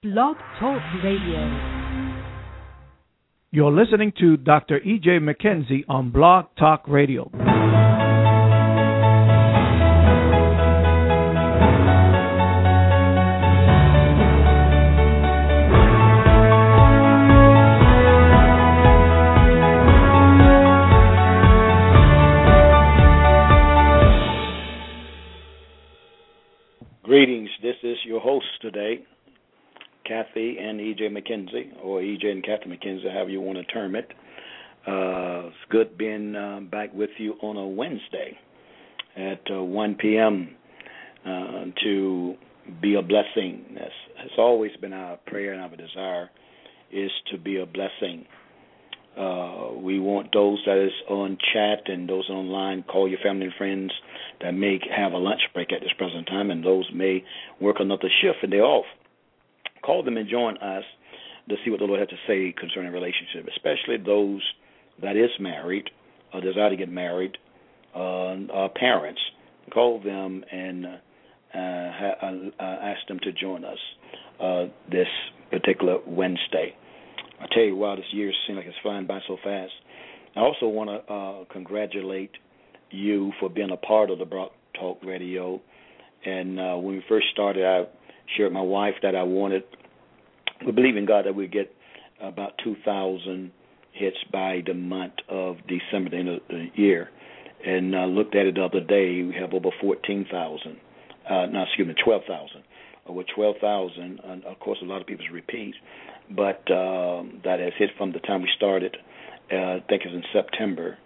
Blog Talk Radio. You're listening to Dr. E.J. McKenzie on Blog Talk Radio. Greetings. This is your host today, Kathy and EJ McKenzie, or EJ and Kathy McKenzie, however you want to term it. Uh, it's good being uh, back with you on a Wednesday at uh, 1 p.m. Uh, to be a blessing. That's, that's always been our prayer and our desire is to be a blessing. Uh, we want those that is on chat and those online call your family and friends that may have a lunch break at this present time, and those may work another shift and they're off call them and join us to see what the Lord has to say concerning relationship, especially those that is married or desire to get married, uh, uh, parents. Call them and uh, ha- uh, ask them to join us uh, this particular Wednesday. I tell you, wow, this year seems like it's flying by so fast. I also want to uh, congratulate you for being a part of the Blog Talk Radio. And uh, when we first started, I shared my wife that I wanted. We believe in God that we get about 2,000 hits by the month of December, the end of the year. And I looked at it the other day. We have over 14,000. Uh, no, excuse me, 12,000. Over 12,000. And of course, a lot of people repeat, but um, that has hit from the time we started. Uh, I think it's in September.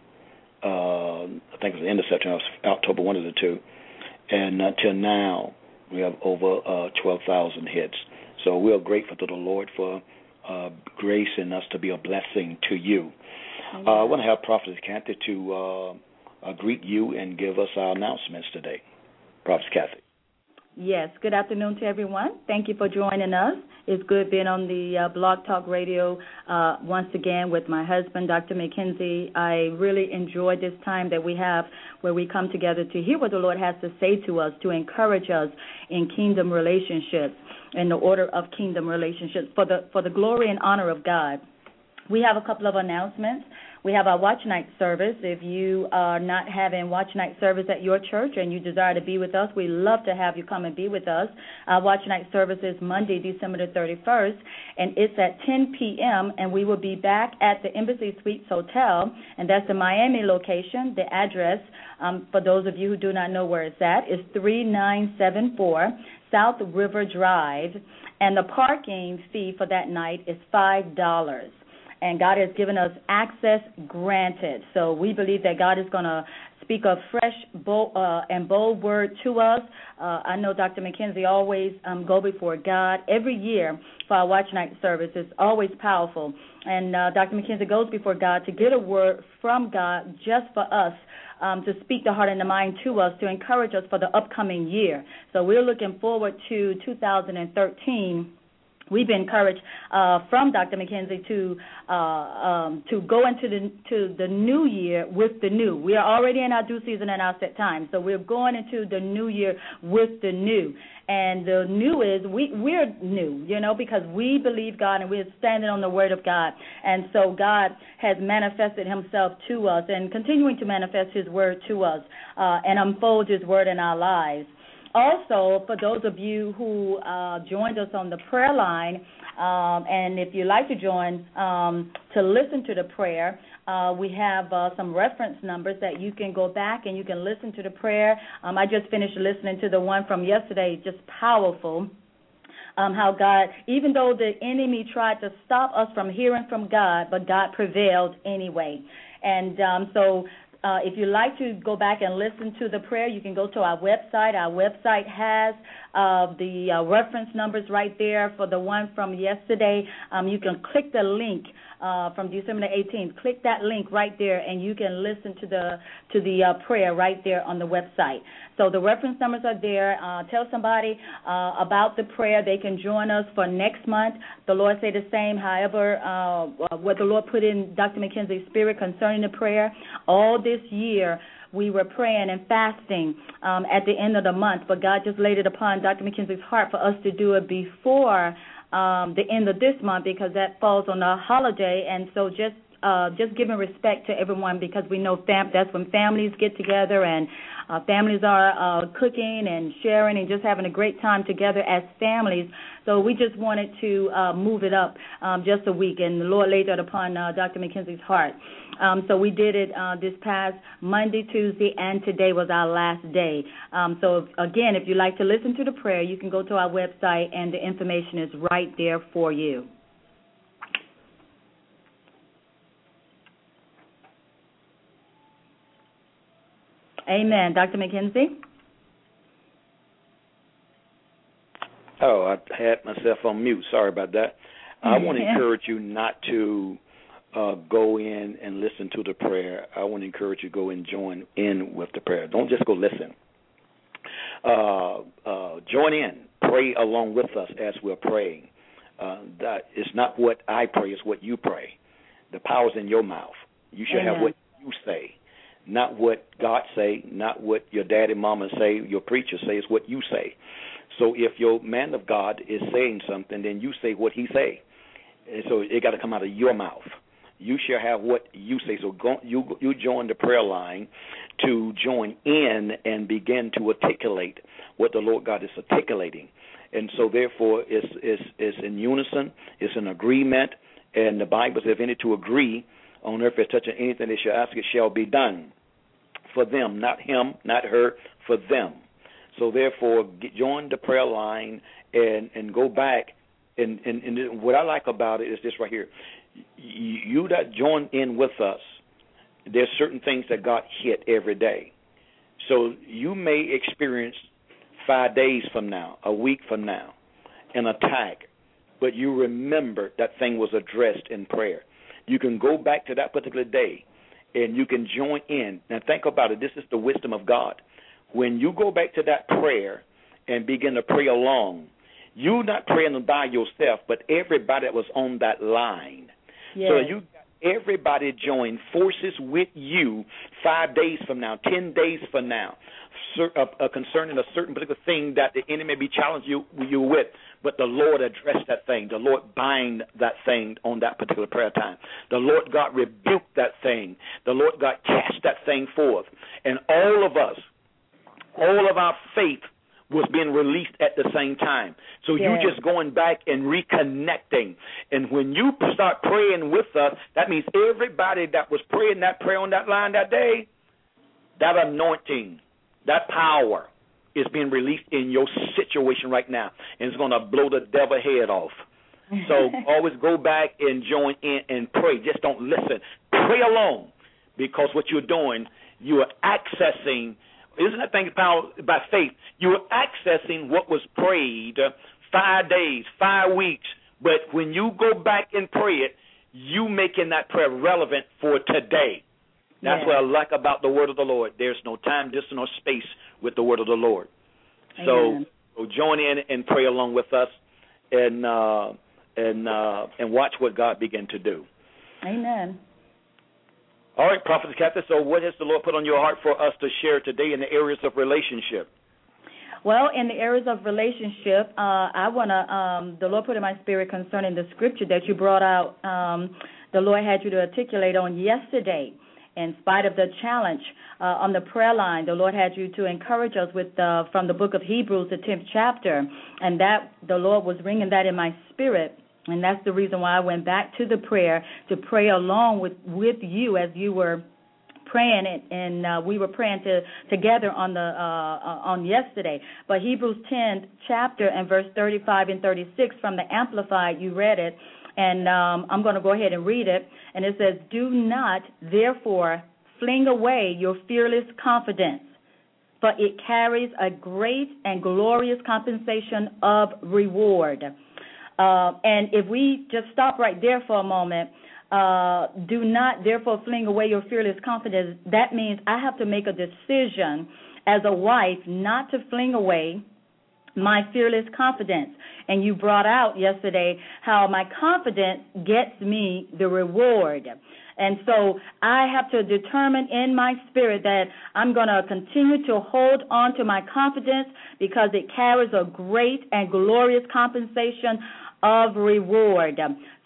Uh, I think it was the end of September, October, one of the two. And until now, we have over uh, 12,000 hits. So we are grateful to the Lord for uh, in us to be a blessing to you. Uh, I want to have Prophet Kathy to uh, uh, greet you and give us our announcements today. Prophet Kathy. Yes, good afternoon to everyone. Thank you for joining us. It's good being on the uh, Blog Talk Radio uh, once again with my husband, Dr. McKenzie. I really enjoy this time that we have where we come together to hear what the Lord has to say to us, to encourage us in kingdom relationships, in the order of kingdom relationships, for the for the glory and honor of God. We have a couple of announcements. We have our watch night service. If you are not having watch night service at your church and you desire to be with us, we love to have you come and be with us. Our watch night service is Monday, December the 31st, and it's at 10 p.m. And we will be back at the Embassy Suites Hotel, and that's the Miami location. The address, um, for those of you who do not know where it's at, is 3974 South River Drive, and the parking fee for that night is five dollars and God has given us access granted. So we believe that God is going to speak a fresh bold, uh, and bold word to us. Uh, I know Dr. McKenzie always um, go before God every year for our watch night service. It's always powerful, and uh, Dr. McKenzie goes before God to get a word from God just for us. Um, to speak the heart and the mind to us, to encourage us for the upcoming year. So we're looking forward to 2013 we've been encouraged uh, from Dr. McKenzie to uh, um, to go into the to the new year with the new. We are already in our due season and our set time, so we're going into the new year with the new. And the new is we we're new, you know, because we believe God and we're standing on the Word of God, and so God has manifested Himself to us and continuing to manifest His Word to us uh, and unfold His Word in our lives also, for those of you who uh, joined us on the prayer line, um, and if you'd like to join um, to listen to the prayer, uh, we have uh, some reference numbers that you can go back and you can listen to the prayer. Um, I just finished listening to the one from yesterday, just powerful. Um, how God, even though the enemy tried to stop us from hearing from God, but God prevailed anyway. And um, so uh, if you'd like to go back and listen to the prayer, you can go to our website. Our website has uh, the uh, reference numbers right there for the one from yesterday. Um, you can click the link uh, from December the 18th. Click that link right there, and you can listen to the to the uh, prayer right there on the website. So the reference numbers are there. Uh, tell somebody uh, about the prayer. They can join us for next month. The Lord say the same. However, uh, what the Lord put in Dr. McKenzie's spirit concerning the prayer, all this year we were praying and fasting um, at the end of the month, but God just laid it upon Dr. McKenzie's heart for us to do it before um, the end of this month because that falls on a holiday, and so just uh, just giving respect to everyone because we know fam- that's when families get together and uh, families are uh, cooking and sharing and just having a great time together as families. So we just wanted to uh, move it up um, just a week, and the Lord laid that upon uh, Dr. McKenzie's heart. Um, so we did it uh, this past Monday, Tuesday, and today was our last day. Um, so if, again, if you'd like to listen to the prayer, you can go to our website, and the information is right there for you. Amen. Dr. McKenzie? Oh, I had myself on mute. Sorry about that. I want to encourage you not to uh, go in and listen to the prayer. I want to encourage you to go and join in with the prayer. Don't just go listen. Uh, uh, join in. Pray along with us as we're praying. Uh, that is not what I pray; it's what you pray. The power's in your mouth. You should Amen. have what you say not what God say, not what your daddy, mama say, your preacher say. It's what you say. So if your man of God is saying something, then you say what he say. And so it got to come out of your mouth. You shall have what you say. So go, you you join the prayer line to join in and begin to articulate what the Lord God is articulating. And so therefore it's it's it's in unison, it's in agreement, and the Bible says if any to agree on earth is touching anything they shall ask it shall be done for them, not him, not her, for them. So therefore, get, join the prayer line and and go back. And, and and what I like about it is this right here: you, that join in with us, there's certain things that God hit every day. So you may experience five days from now, a week from now, an attack, but you remember that thing was addressed in prayer. You can go back to that particular day and you can join in. Now, think about it. This is the wisdom of God. When you go back to that prayer and begin to pray along, you're not praying by yourself, but everybody that was on that line. Yes. So you everybody join forces with you five days from now, ten days from now, cer- uh, uh, concerning a certain particular thing that the enemy may be challenging you, you with. But the Lord addressed that thing. The Lord bind that thing on that particular prayer time. The Lord God rebuked that thing. The Lord God cast that thing forth. And all of us, all of our faith was being released at the same time. So Yeah. you just going back and reconnecting. And when you start praying with us, that means everybody that was praying that prayer on that line that day, that anointing, that power is being released in your situation right now. And it's going to blow the devil head off. So always go back and join in and pray. Just don't listen. Pray alone, because what you're doing, you are accessing. Isn't that thing power by faith? You are accessing what was prayed five days, five weeks. But when you go back and pray it, you making that prayer relevant for today. That's Yes. what I like about the word of the Lord. There's no time, distance, or space with the word of the Lord. So, so join in and pray along with us, and uh, and uh, and watch what God begin to do. Amen. All right, Prophet Kathy. So, what has the Lord put on your heart for us to share today in the areas of relationship? Well, in the areas of relationship, uh, I want to, um, the Lord put in my spirit concerning the scripture that you brought out, um, the Lord had you to articulate on yesterday. In spite of the challenge uh, on the prayer line, the Lord had you to encourage us with uh, from the book of Hebrews, the tenth chapter, and that the Lord was ringing that in my spirit, and that's the reason why I went back to the prayer to pray along with with you as you were praying and, and uh, we were praying to, together on the uh, on yesterday. But Hebrews 10 chapter and verse 35 and 36 from the Amplified, you read it, and um, I'm going to go ahead and read it. And it says, "Do not therefore fling away your fearless confidence." For it carries a great and glorious compensation of reward. Uh, and if we just stop right there for a moment, uh, do not therefore fling away your fearless confidence. That means I have to make a decision as a wife not to fling away my fearless confidence. And you brought out yesterday how my confidence gets me the reward. And so I have to determine in my spirit that I'm going to continue to hold on to my confidence because it carries a great and glorious compensation of reward.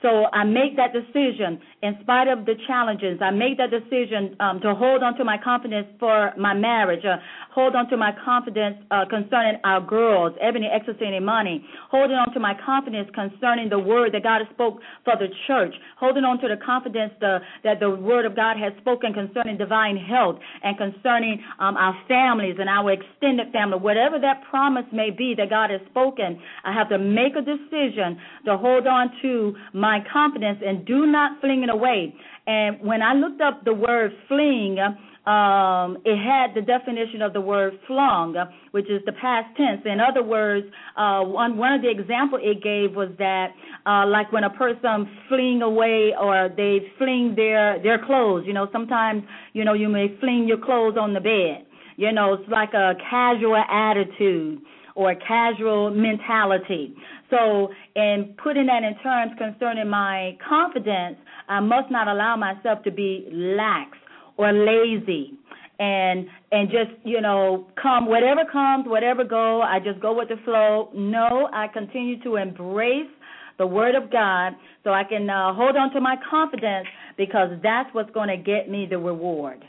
So I make that decision in spite of the challenges. I make that decision um, to hold on to my confidence for my marriage, uh, hold on to my confidence uh, concerning our girls, Ebony, Ecstasy, and Money, holding on to my confidence concerning the word that God has spoke for the church, holding on to the confidence the, that the word of God has spoken concerning divine health and concerning um, our families and our extended family, whatever that promise may be that God has spoken. I have to make a decision to hold on to my confidence and do not fling it away. And when I looked up the word fling, um, it had the definition of the word flung, which is the past tense. In other words, uh, one one of the example it gave was that, uh, like when a person fling away or they fling their their clothes. You know, sometimes you know you may fling your clothes on the bed. You know, it's like a casual attitude or casual mentality. So, in putting that in terms concerning my confidence, I must not allow myself to be lax or lazy and and just you know come whatever comes whatever go i just go with the flow. No i continue to embrace the word of god so i can uh, hold on to my confidence because that's what's going to get me the reward.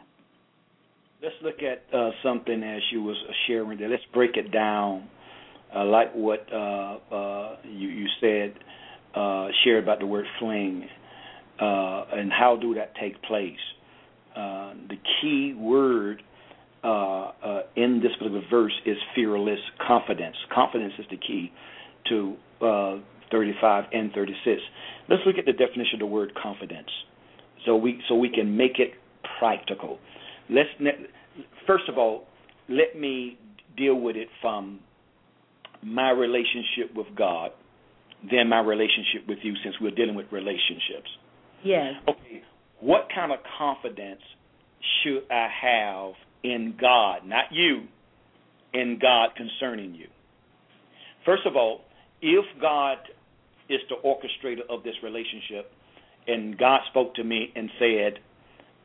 Let's look at uh, something as you was sharing there. Let's break it down I like what uh, uh, you, you said, uh, shared about the word fling, uh, and how do that take place. Uh, the key word uh, uh, in this particular verse is fearless confidence. Confidence is the key to uh, 35 and 36. Let's look at the definition of the word confidence, so we so we can make it practical. Let's first of all, let me deal with it from my relationship with God than my relationship with you since we're dealing with relationships. Yes. Okay. What kind of confidence should I have in God, not you, in God concerning you? First of all, if God is the orchestrator of this relationship and God spoke to me and said,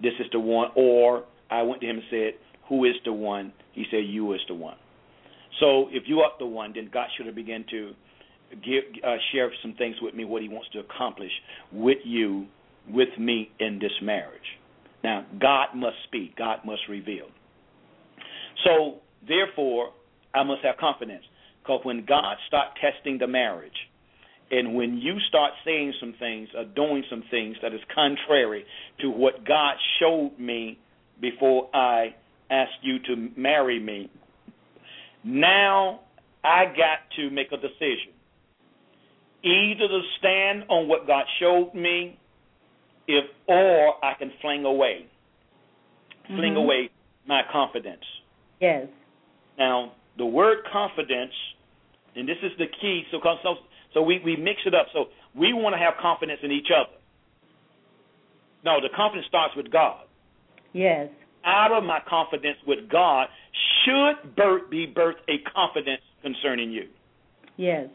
This is the one, or I went to him and said, Who is the one? He said, You is the one. So if you are the one, then God should have begun to give, uh, share some things with me, what He wants to accomplish with you, with me in this marriage. Now, God must speak. God must reveal. So, therefore, I must have confidence. Because when God start testing the marriage, and when you start saying some things or doing some things that is contrary to what God showed me before I asked you to marry me, now I got to make a decision. Either to stand on what God showed me, if or I can fling away. Mm-hmm. Fling away my confidence. Yes. Now, the word confidence, and this is the key, so so, so we, we mix it up. So we want to have confidence in each other. No, the confidence starts with God. Yes out of my confidence with God should birth, be birthed a confidence concerning you. Yes.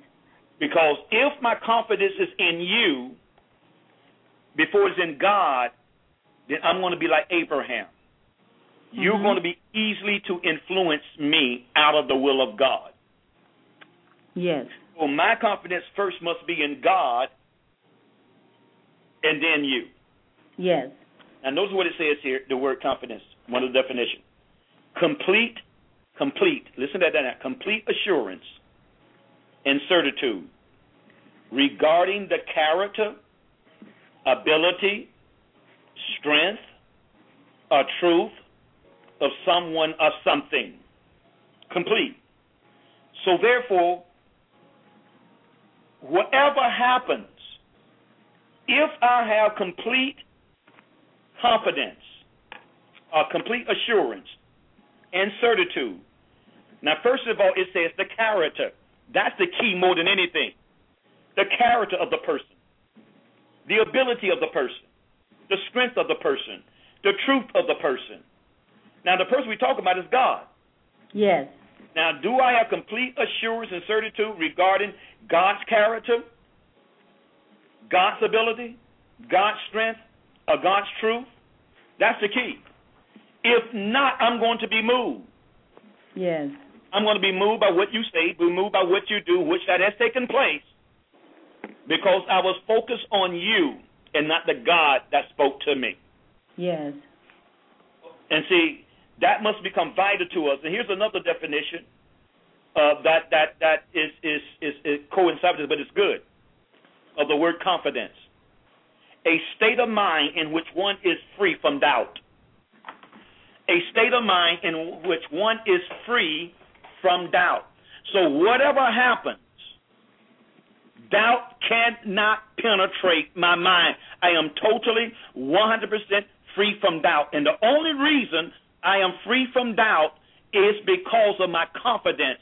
Because if my confidence is in you before it's in God, then I'm going to be like Abraham. Mm-hmm. You're going to be easily to influence me out of the will of God. Yes. So my confidence first must be in God and then you. Yes. And notice what it says here, the word confidence one of the definitions. Complete, complete, listen to that now, complete assurance and certitude regarding the character, ability, strength, or truth of someone or something. Complete. So therefore, whatever happens, if I have complete confidence uh, complete assurance and certitude. Now, first of all, it says the character. That's the key more than anything. The character of the person, the ability of the person, the strength of the person, the truth of the person. Now, the person we talk about is God. Yes. Now, do I have complete assurance and certitude regarding God's character, God's ability, God's strength, or God's truth? That's the key. If not, I'm going to be moved. Yes. I'm going to be moved by what you say, be moved by what you do, which that has taken place. because I was focused on you and not the God that spoke to me. Yes. And see, that must become vital to us. And here's another definition uh, that that that is is is, is coincides, but it's good. Of the word confidence, a state of mind in which one is free from doubt. A state of mind in which one is free from doubt. So whatever happens, doubt cannot penetrate my mind. I am totally 100% free from doubt. And the only reason I am free from doubt is because of my confidence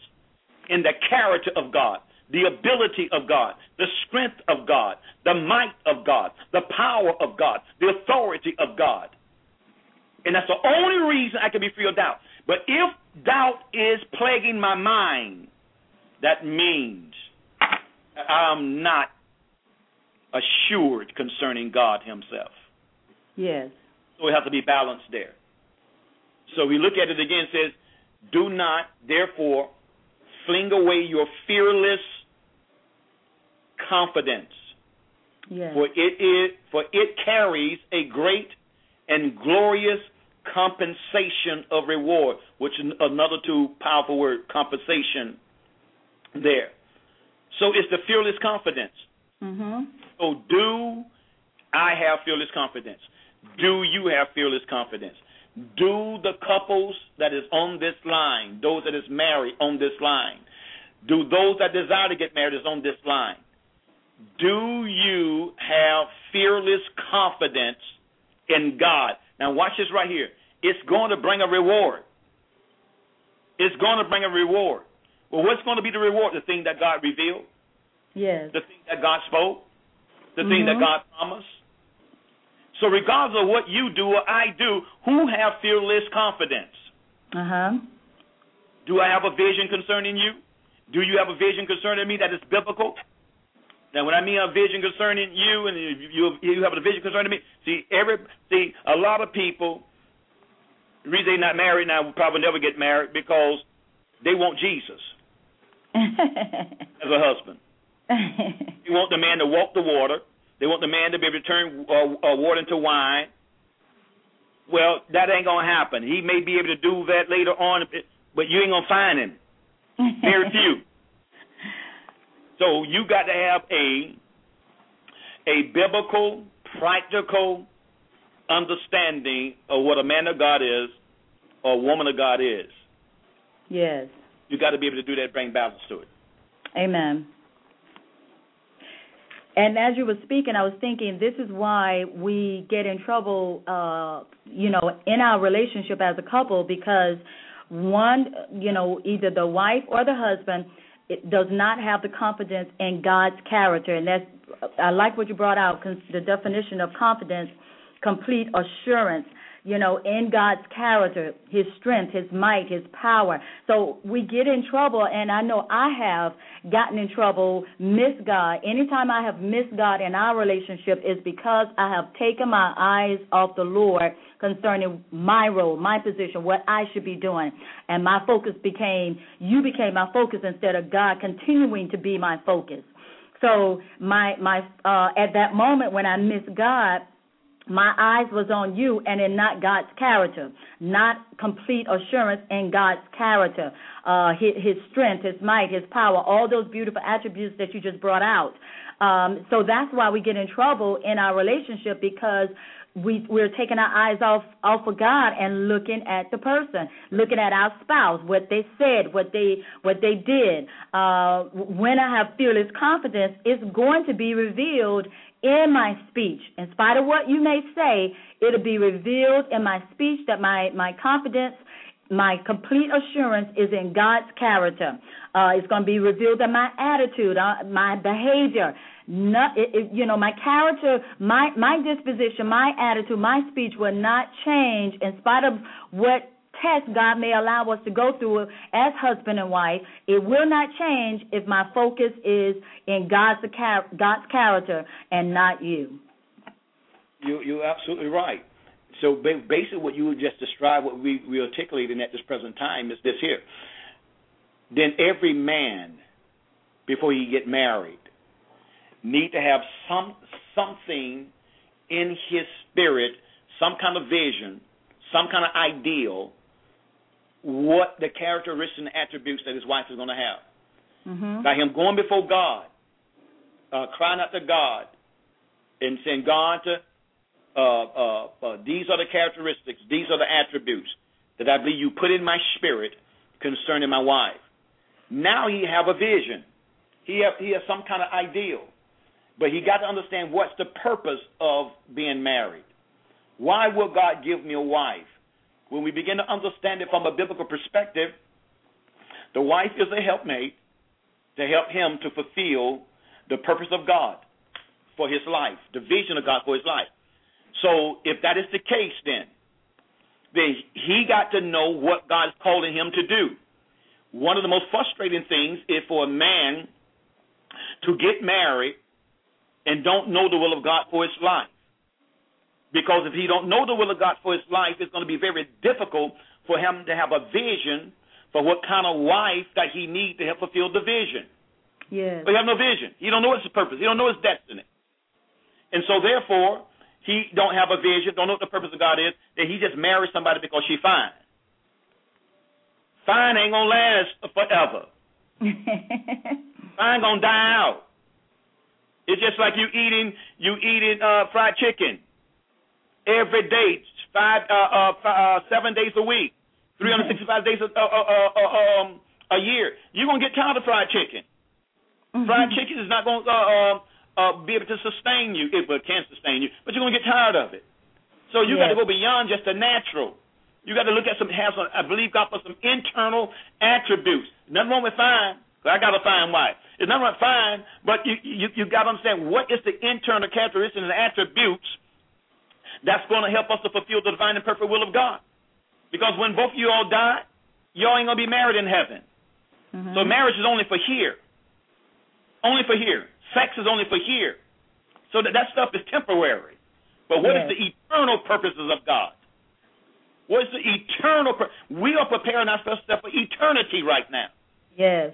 in the character of God, the ability of God, the strength of God, the might of God, the power of God, the authority of God. And that's the only reason I can be free of doubt. But if doubt is plaguing my mind, that means I'm not assured concerning God Himself. Yes. So we have to be balanced there. So we look at it again. It says, "Do not, therefore, fling away your fearless confidence, Yes. for it is for it carries a great and glorious compensation of reward." Which is another two powerful word, compensation. There. So it's the fearless confidence. Mhm. So do I have fearless confidence? Do you have fearless confidence? Do the couples that is on this line, those that is married on this line, do those that desire to get married is on this line? Do you have fearless confidence in God? Now watch this right here. It's going to bring a reward. It's going to bring a reward. Well, what's going to be the reward? The thing that God revealed, Yes. the thing that God spoke, the thing that Mhm. God promised. So regardless of what you do or I do, who have fearless confidence? Uh huh. Do I have a vision concerning you? Do you have a vision concerning me that is biblical? Now, when I mean a vision concerning you, and you you, have a vision concerning me, see every see a lot of people. The reason they're not married now will probably never get married because they want Jesus as a husband. They want the man to walk the water. They want the man to be able to turn uh, uh, water into wine. Well, that ain't gonna happen. He may be able to do that later on, but you ain't gonna find him. Very few. So you got to have a a biblical, practical understanding of what a man of God is or a woman of God is. yes. You got to be able to do that, bring balance to it. Amen. And as you were speaking, I was thinking this is why we get in trouble, uh, you know, in our relationship as a couple because one, you know, either the wife or the husband it does not have the confidence in God's character, and that's I like what you brought out, the definition of confidence, complete assurance you know, in God's character, His strength, His might, His power. So we get in trouble, and I know I have gotten in trouble, missed God. Anytime I have missed God in our relationship is because I have taken my eyes off the Lord concerning my role, my position, what I should be doing. And my focus became, you became my focus instead of God continuing to be my focus. So my my uh at that moment when I missed God, my eyes was on you and in not God's character, not complete assurance in God's character, uh, his, his strength, his might, his power, all those beautiful attributes that you just brought out. Um, so that's why we get in trouble in our relationship because we we're taking our eyes off off of God and looking at the person, looking at our spouse, what they said, what they what they did. Uh, when I have fearless confidence, it's going to be revealed in my speech. In spite of what you may say, it'll be revealed in my speech that my my confidence my complete assurance is in God's character. Uh, it's going to be revealed in my attitude, uh, my behavior. It, it, you know, my character, my my disposition, my attitude, my speech will not change in spite of what test God may allow us to go through as husband and wife. It will not change if my focus is in God's God's character and not you. You you're absolutely right. So basically, what you just described, what we we articulating at this present time, is this here. Then every man, before he get married, need to have some something in his spirit, some kind of vision, some kind of ideal, what the characteristics and attributes that his wife is going to have. Mm-hmm. By him going before God, uh, crying out to God, and saying, God, uh, uh, uh, these are the characteristics, these are the attributes that I believe you put in my spirit concerning my wife. Now he have a vision. He have, he has some kind of ideal. But he got to understand what's the purpose of being married. Why will God give me a wife? When we begin to understand it from a biblical perspective, the wife is a helpmate to help him to fulfill the purpose of God for his life, the vision of God for his life. So if that is the case, then then he got to know what God is calling him to do. One of the most frustrating things is for a man to get married and don't know the will of God for his life. Because if he don't know the will of God for his life, it's going to be very difficult for him to have a vision for what kind of wife that he needs to help fulfill the vision. Yes. But he have no vision. He don't know his purpose. He don't know his destiny. And so therefore, he don't have a vision, don't know what the purpose of God is, then he just marries somebody because she fine. Fine ain't gonna last forever. fine gonna die out. It's just like you eating you eating uh, fried chicken every day, five uh, uh, five, uh, seven days a week, three hundred sixty-five days a, uh, uh, uh, uh, um, a year. You're gonna get tired of fried chicken. Mm-hmm. Fried chicken is not gonna uh, uh, uh, be able to sustain you. It can sustain you, but you're gonna get tired of it. So you got to go beyond just the natural. You got to look at some have some. I believe God put some internal attributes. Nothing wrong with fine. I got to find wife. It's not with fine, but you you you got to understand what is the internal characteristics and attributes that's going to help us to fulfill the divine and perfect will of God. Because when both of you all die, y'all ain't gonna be married in heaven. Mhm. So marriage is only for here. Only for here. Sex is only for here. So that that stuff is temporary. But what is Yes. the eternal purposes of God? What is the eternal? Pur- we are preparing ourselves for eternity right now. Yes.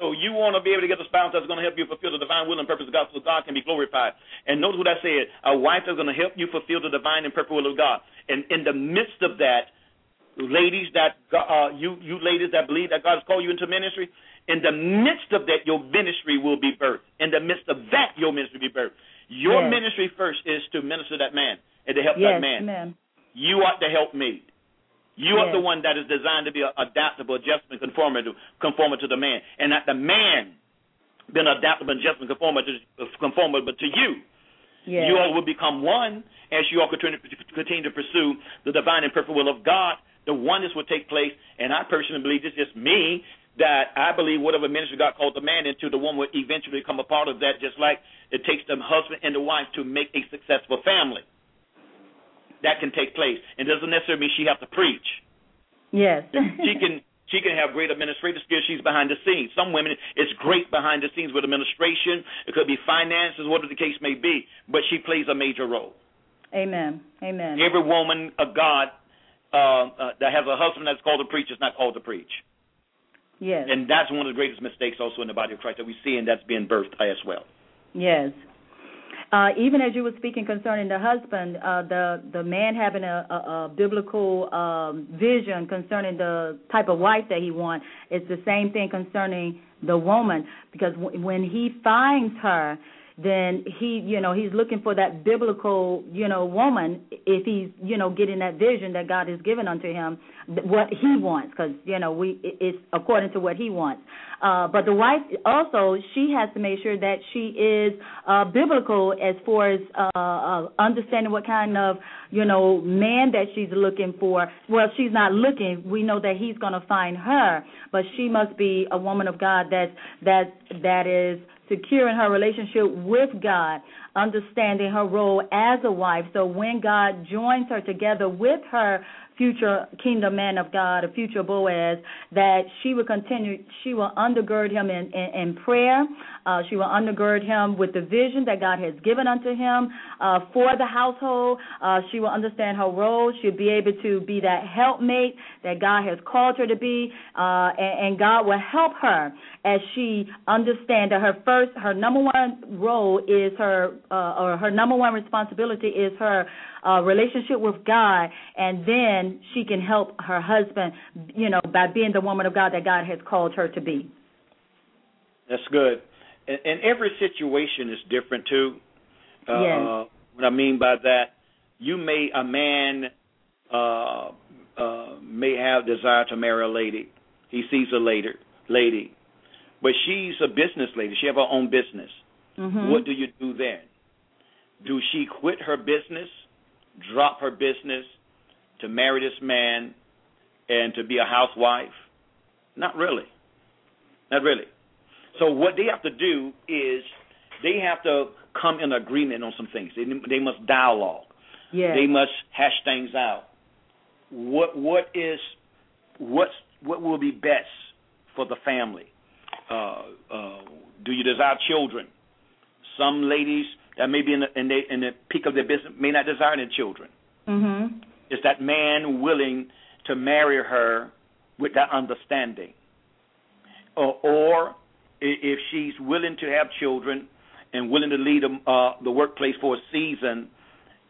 So you want to be able to get a spouse that's going to help you fulfill the divine will and purpose of God so God can be glorified. And notice what I said, a wife that's going to help you fulfill the divine and perfect will of God. And in the midst of that, ladies that uh, you you ladies that believe that God has called you into ministry, in the midst of that, your ministry will be birthed. In the midst of that, your ministry will be birthed. Your Yes. ministry first is to minister that man and to help Yes, that man. ma'am. You ought to help helpmate. You are the one that is designed to be adaptable, adjustment, conforming to conforming to the man, and that the man been adaptable, adjustment, conforming to uh, conforming to you. Yes. You all will become one as you all continue, continue to pursue the divine and perfect will of God. The oneness will take place, and I personally believe it's just me that I believe whatever ministry God called the man into, the woman will eventually become a part of that. Just like it takes the husband and the wife to make a successful family, that can take place. It doesn't necessarily mean she has to preach Yes. she can she can have great administrative skills. She's behind the scenes. Some women, it's great behind the scenes with administration. It could be finances, whatever the case may be. But she plays a major role. Amen. Amen. Every woman of God uh, uh, that has a husband that's called to preach is not called to preach, Yes. and that's one of the greatest mistakes also in the body of Christ that we see, and that's being birthed as well. Yes. Uh, even as you were speaking concerning the husband, uh, the the man having a, a, a biblical um, vision concerning the type of wife that he wants, it's the same thing concerning the woman. Because w- when he finds her, then he you know he's looking for that biblical you know woman if he's you know getting that vision that God has given unto him what he wants because you know we it- it's according to what he wants. Uh but the wife also she has to make sure that she is uh biblical as far as uh, uh understanding what kind of you know man that she's looking for. Well she's not looking we know that he's going to find her but she must be a woman of God that that that is secure in her relationship with God, understanding her role as a wife. So when God joins her together with her future kingdom man of God, a future Boaz, that she will continue, she will undergird him in, in, in prayer. Uh, she will undergird him with the vision that God has given unto him uh, for the household. Uh, she will understand her role. She'll be able to be that helpmate that God has called her to be, uh, and, and God will help her as she understands that her first, her number one role is her, uh, or her number one responsibility is her uh, relationship with God, and then she can help her husband, you know, by being the woman of God that God has called her to be. That's good. And, and every situation is different too. Uh, yes. What I mean by that, you may a man uh, uh, may have desire to marry a lady. He sees a later lady, but she's a business lady. She have her own business. Mm-hmm. What do you do then? Do she quit her business, drop her business to marry this man and to be a housewife? Not really. Not really. So what they have to do is they have to come in agreement on some things. They they must dialogue. Yes. They must hash things out. What what is what's what will be best for the family? Uh, uh, do you desire children? Some ladies that may be in the in the, in the peak of their business may not desire any children. Mm-hmm. Is that man willing to marry her with that understanding? Or, or if she's willing to have children and willing to lead uh, the workplace for a season,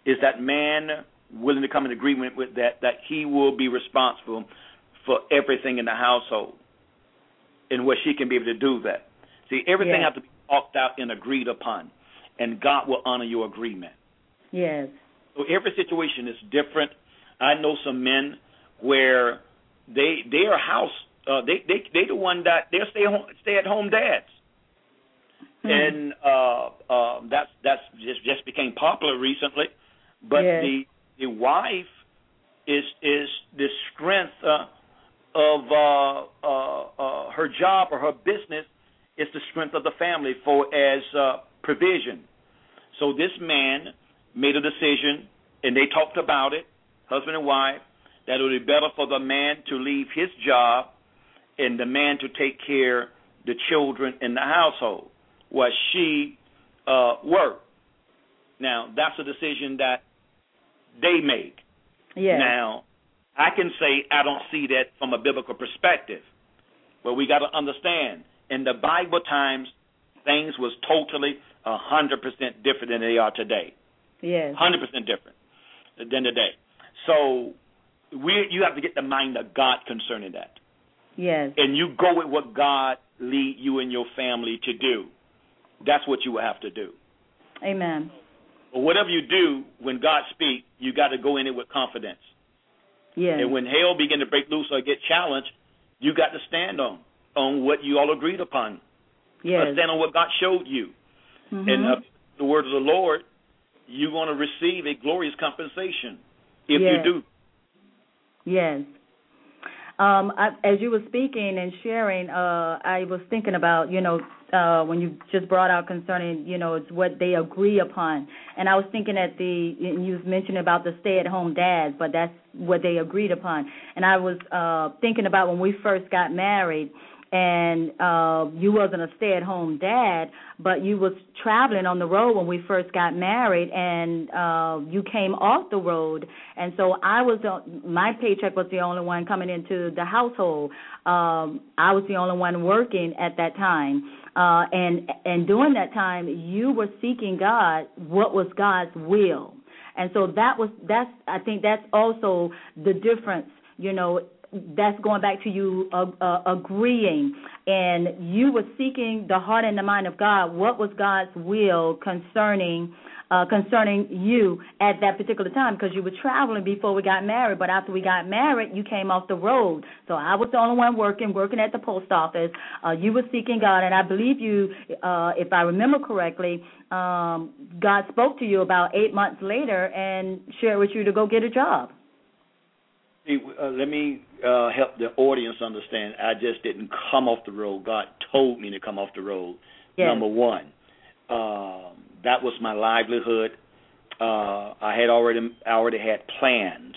is that man willing to come in agreement with that that he will be responsible for everything in the household and where she can be able to do that. See, everything yes. has to be talked out and agreed upon, and God will honor your agreement. Yes. So every situation is different. I know some men where they they are house uh, they they they the one that they're stay home stay at home dads, Hmm. and uh, uh, that's that's just just became popular recently. But Yes. the the wife is is the strength uh, of uh, uh, uh, her job or her business is the strength of the family for as uh, provision. So this man made a decision, and they talked about it, husband and wife, that it would be better for the man to leave his job and the man to take care the children in the household while she uh, worked. Now that's a decision that they make. Yes. Now, I can say I don't see that from a biblical perspective, but we got to understand in the Bible times things was totally a hundred percent different than they are today. Yes. Hundred percent different than today. So we you have to get the mind of God concerning that, Yes. and you go with what God lead you and your family to do. That's what you will have to do. Amen. But whatever you do, when God speaks, you got to go in it with confidence. And when hell begin to break loose or get challenged, you got to stand on on what you all agreed upon. yes. Uh, stand on what God showed you. Mhm. And uh, the word of the Lord, you're going to receive a glorious compensation if Yes. you do. Yes. Um, I, as you were speaking and sharing, uh, I was thinking about, you know, uh, when you just brought out concerning, you know, it's what they agree upon. And I was thinking at the, you mentioned about the stay-at-home dads, but that's what they agreed upon. And I was uh, thinking about when we first got married, and uh you wasn't a stay at home dad but you was traveling on the road when we first got married and uh you came off the road. And so I was the, my paycheck was the only one coming into the household. Um I was the only one working at that time. Uh and and during that time you were seeking God what was God's will. And so that was that's I think that's also the difference you know that's going back to you uh, uh, agreeing and you were seeking the heart and the mind of God. What was God's will concerning uh, concerning you at that particular time? Because you were traveling before we got married, but after we got married, you came off the road. So I was the only one working, working at the post office. Uh, you were seeking God, and I believe you, uh, if I remember correctly, um, God spoke to you about eight months later and shared with you to go get a job. Uh, let me uh, help the audience understand. I just didn't come off the road. God told me to come off the road. Yes. Number one, um, that was my livelihood. Uh, I had already I already had plans.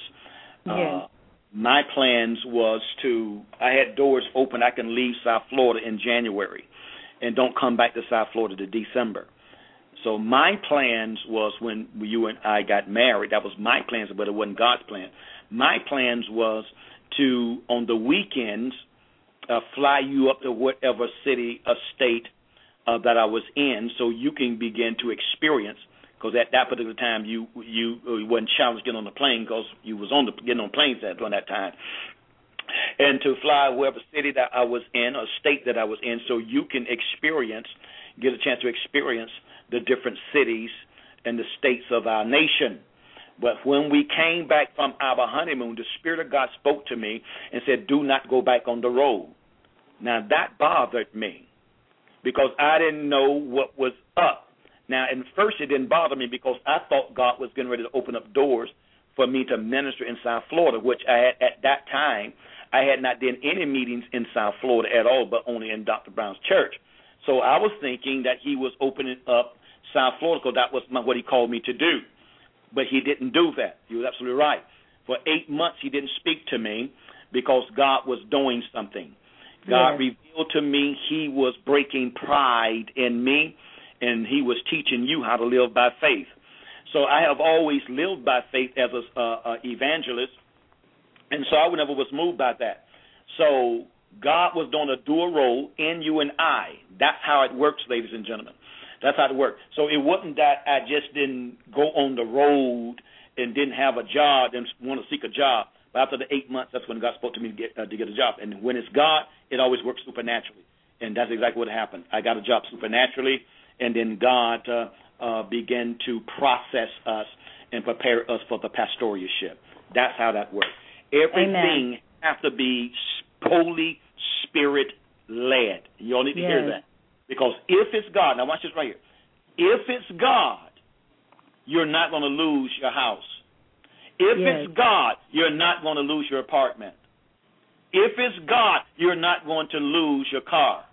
Yes. Uh, my plans was to I had doors open. I can leave South Florida in January, and don't come back to South Florida to December. So my plans was when you and I got married. That was my plans, but it wasn't God's plan. My plans was to on the weekends uh, fly you up to whatever city or state uh, that I was in, so you can begin to experience. Because at that particular time, you you, you wasn't challenged getting on the plane because you was on the getting on planes at during that time, and to fly wherever city that I was in or state that I was in, so you can experience, get a chance to experience the different cities and the states of our nation. But when we came back from our honeymoon, the Spirit of God spoke to me and said, Do not go back on the road. Now that bothered me because I didn't know what was up. Now, at first, it didn't bother me because I thought God was getting ready to open up doors for me to minister in South Florida, which I had at that time I had not done any meetings in South Florida at all, but only in Dr. Brown's church. So I was thinking that he was opening up South Florida because that was my, what he called me to do. But he didn't do that. He was absolutely right. For eight months, he didn't speak to me because God was doing something. God revealed to me he was breaking pride in me, and he was teaching you how to live by faith. So I have always lived by faith as a uh, uh, evangelist, and so I never was moved by that. So God was doing a dual role in you and I. That's how it works, ladies and gentlemen. That's how it works. So it wasn't that I just didn't go on the road and didn't have a job and want to seek a job. But after the eight months, that's when God spoke to me to get uh, to get a job. And when it's God, it always works supernaturally. And that's exactly what happened. I got a job supernaturally, and then God uh, uh, began to process us and prepare us for the pastoralship. That's how that works. Everything has to be Holy Spirit led. You all need to hear that. Because if it's God, now watch this right here. If it's God, you're not going to lose your house. If Yes. it's God, you're not going to lose your apartment. If it's God, you're not going to lose your car.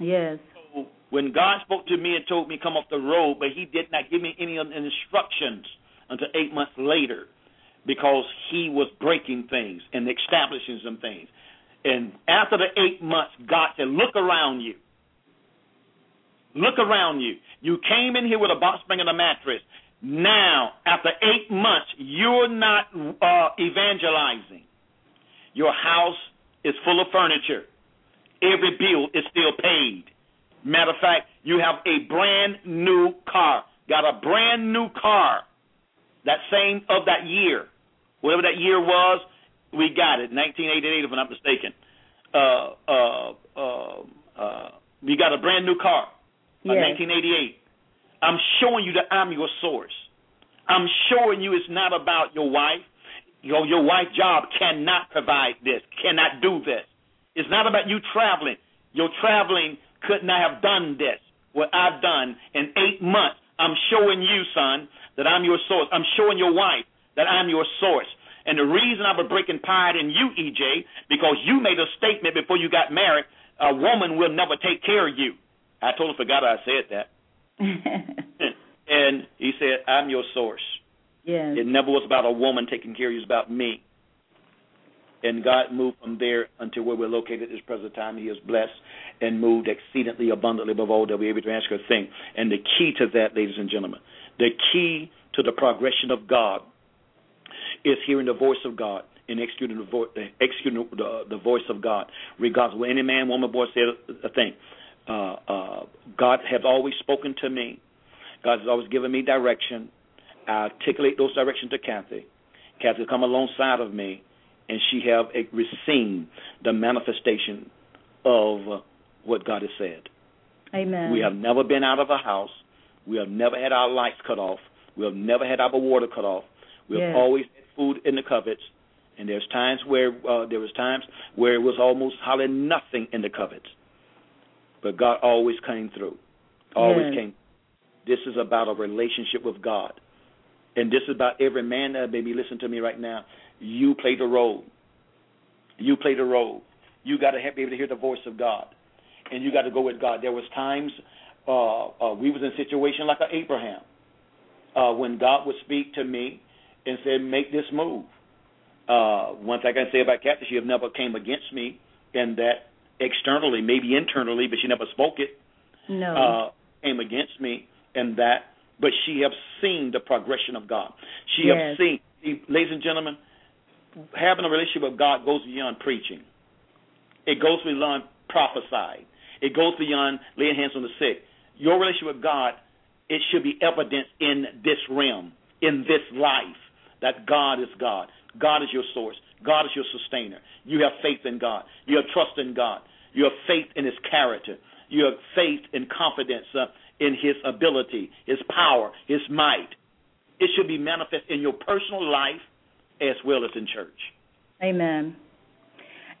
Yes. So when God spoke to me and told me come off the road, but He did not give me any instructions until eight months later, because He was breaking things and establishing some things. And after the eight months, God said, "Look around you. Look around you. You came in here with a box spring and a mattress. Now, after eight months, you're not uh, evangelizing. Your house is full of furniture. Every bill is still paid. Matter of fact, you have a brand new car. Got a brand new car. That same of that year. Whatever that year was, we got it. 1988, if I'm not mistaken. Uh, uh, uh, uh, we got a brand new car. Uh, Yes. 1988. I'm showing you that I'm your source. I'm showing you it's not about your wife. Your your wife's job cannot provide this, cannot do this. It's not about you traveling. Your traveling could not have done this. What I've done in eight months, I'm showing you, son, that I'm your source. I'm showing your wife that I'm your source. And the reason I was breaking pride in you, EJ, because you made a statement before you got married, a woman will never take care of you. I totally forgot I said that. and he said, I'm your source. yes. It never was about a woman taking care of you, it was about me. And God moved from there until where we're located at this present time. He is blessed and moved exceedingly abundantly above all that we're able to ask or think. And the key to that, ladies and gentlemen, the key to the progression of God is hearing the voice of God and executing the, vo- executing the, the voice of God, regardless of what any man, woman, boy said a thing. Uh, uh, God has always spoken to me. God has always given me direction. I articulate those directions to Kathy. Kathy come alongside of me, and she have received the manifestation of what God has said. Amen. We have never been out of a house. We have never had our lights cut off. We have never had our water cut off. We have Yes. always had food in the cupboards. And there's times where uh, there was times where it was almost hardly nothing in the cupboards. But God always came through. Always Yes. came. This is about a relationship with God. And this is about every man that may be listening to me right now. You play the role. You play the role. You got to be able to hear the voice of God, and you got to go with God. There was times uh, uh, we was in a situation like a Abraham, uh, when God would speak to me and say, "Make this move." Uh, one thing I can say about Kathy, she have never came against me in that externally, maybe internally, but she never spoke it. No. Uh, came against me in that, but she have seen the progression of God. She Yes. have seen, ladies and gentlemen, having a relationship with God goes beyond preaching. It goes beyond prophesying. It goes beyond laying hands on the sick. Your relationship with God, it should be evident in this realm, in this life, that God is God. God is your source. God is your sustainer. You have faith in God. You have trust in God. You have faith in His character. You have faith and confidence uh, in His ability, His power, His might. It should be manifest in your personal life as well as in church. Amen.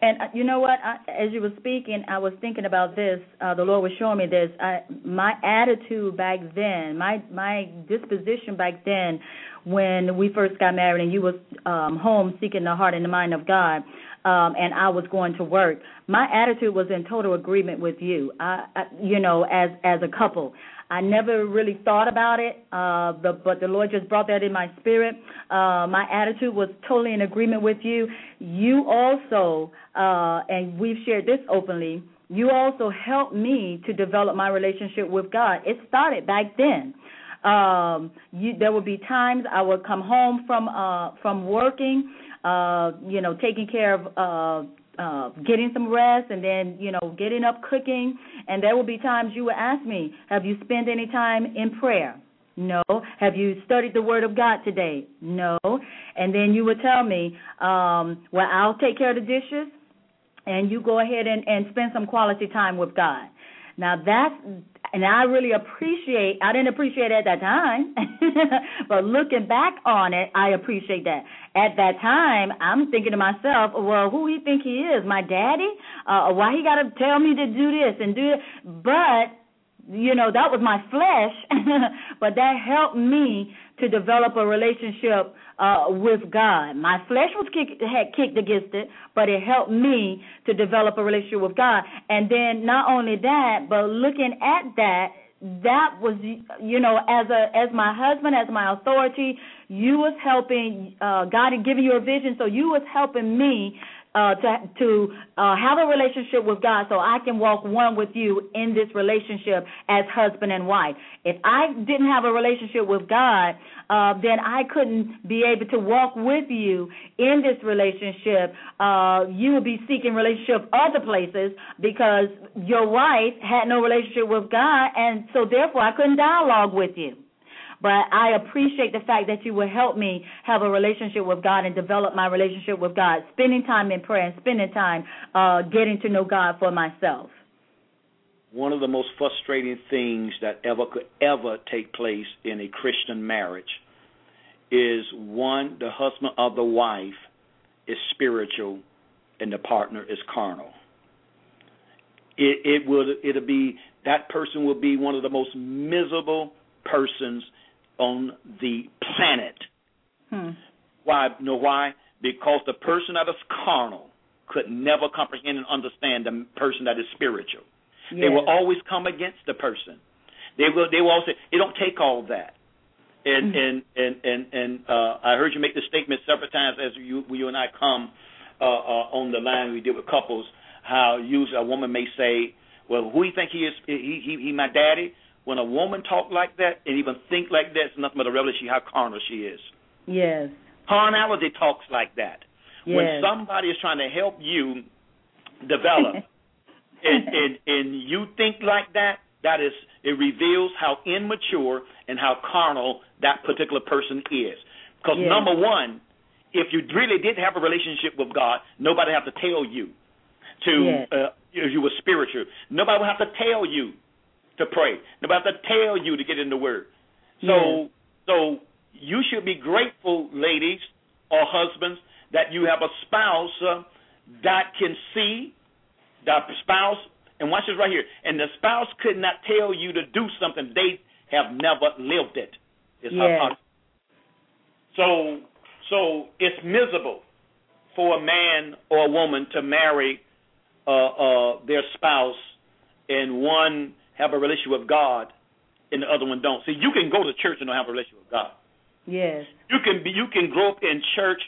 And uh, you know what? I, as you were speaking, I was thinking about this. Uh, the Lord was showing me this. I, my attitude back then, my my disposition back then, when we first got married, and you was um, home seeking the heart and the mind of God, um, and I was going to work. My attitude was in total agreement with you. I, I you know, as as a couple. I never really thought about it, uh, but, but the Lord just brought that in my spirit. Uh, my attitude was totally in agreement with you. You also, uh, and we've shared this openly, you also helped me to develop my relationship with God. It started back then. Um, you, there would be times I would come home from uh, from working, uh, you know, taking care of uh, uh getting some rest and then you know getting up cooking. And there will be times you will ask me have you spent any time in prayer? No. Have you studied the word of god today? No. And then you would tell me um well i'll take care of the dishes and you go ahead and and spend some quality time with god. Now that's and I really appreciate I didn't appreciate it at that time. but looking back on it, I appreciate that. At that time, I'm thinking to myself, well, who he think he is? My daddy? Uh why he got to tell me to do this and do it? But you know, that was my flesh, but that helped me to develop a relationship uh with God. My flesh was kick, had kicked against it, but it helped me to develop a relationship with God. And then not only that, but looking at that, that was you know as a as my husband as my authority you was helping uh God had given you a vision so you was helping me uh, to to uh, have a relationship with God, so I can walk one with you in this relationship as husband and wife. If I didn't have a relationship with God, uh, then I couldn't be able to walk with you in this relationship. Uh, you would be seeking relationship other places because your wife had no relationship with God, and so therefore I couldn't dialogue with you. But I appreciate the fact that you will help me have a relationship with God and develop my relationship with God, spending time in prayer and spending time uh, getting to know God for myself. One of the most frustrating things that ever could ever take place in a Christian marriage is one, the husband of the wife is spiritual and the partner is carnal. It it would it'll be that person will be one of the most miserable persons on the planet. Hmm. Why? Know why? Because the person that is carnal could never comprehend and understand the person that is spiritual. Yes. They will always come against the person. They will. They will say, "It don't take all that." And Mhm. and and and and uh, I heard you make the statement several times as you you and I come uh, uh, on the line we deal with couples. How usually a woman may say, "Well, who do you think he is? He he he my daddy." When a woman talk like that and even think like that, it's nothing but a revelation how carnal she is. Yes. Carnality talks like that. Yes. When somebody is trying to help you develop, and, and and you think like that, that is it reveals how immature and how carnal that particular person is. Because Yes. number one, if you really did have a relationship with God, nobody have to tell you to Yes. uh, if you were spiritual. Nobody would have to tell you to pray. Nobody have to tell you to get in the Word. So so you should be grateful, ladies or husbands, that you have a spouse uh, that can see that spouse. And watch this right here. And the spouse could not tell you to do something they have never lived it. It's Yes. how- so so it's miserable for a man or a woman to marry uh, uh, their spouse and one have a relationship with God and the other one don't. See, you can go to church and don't have a relationship with God. Yes. You can be you can grow up in church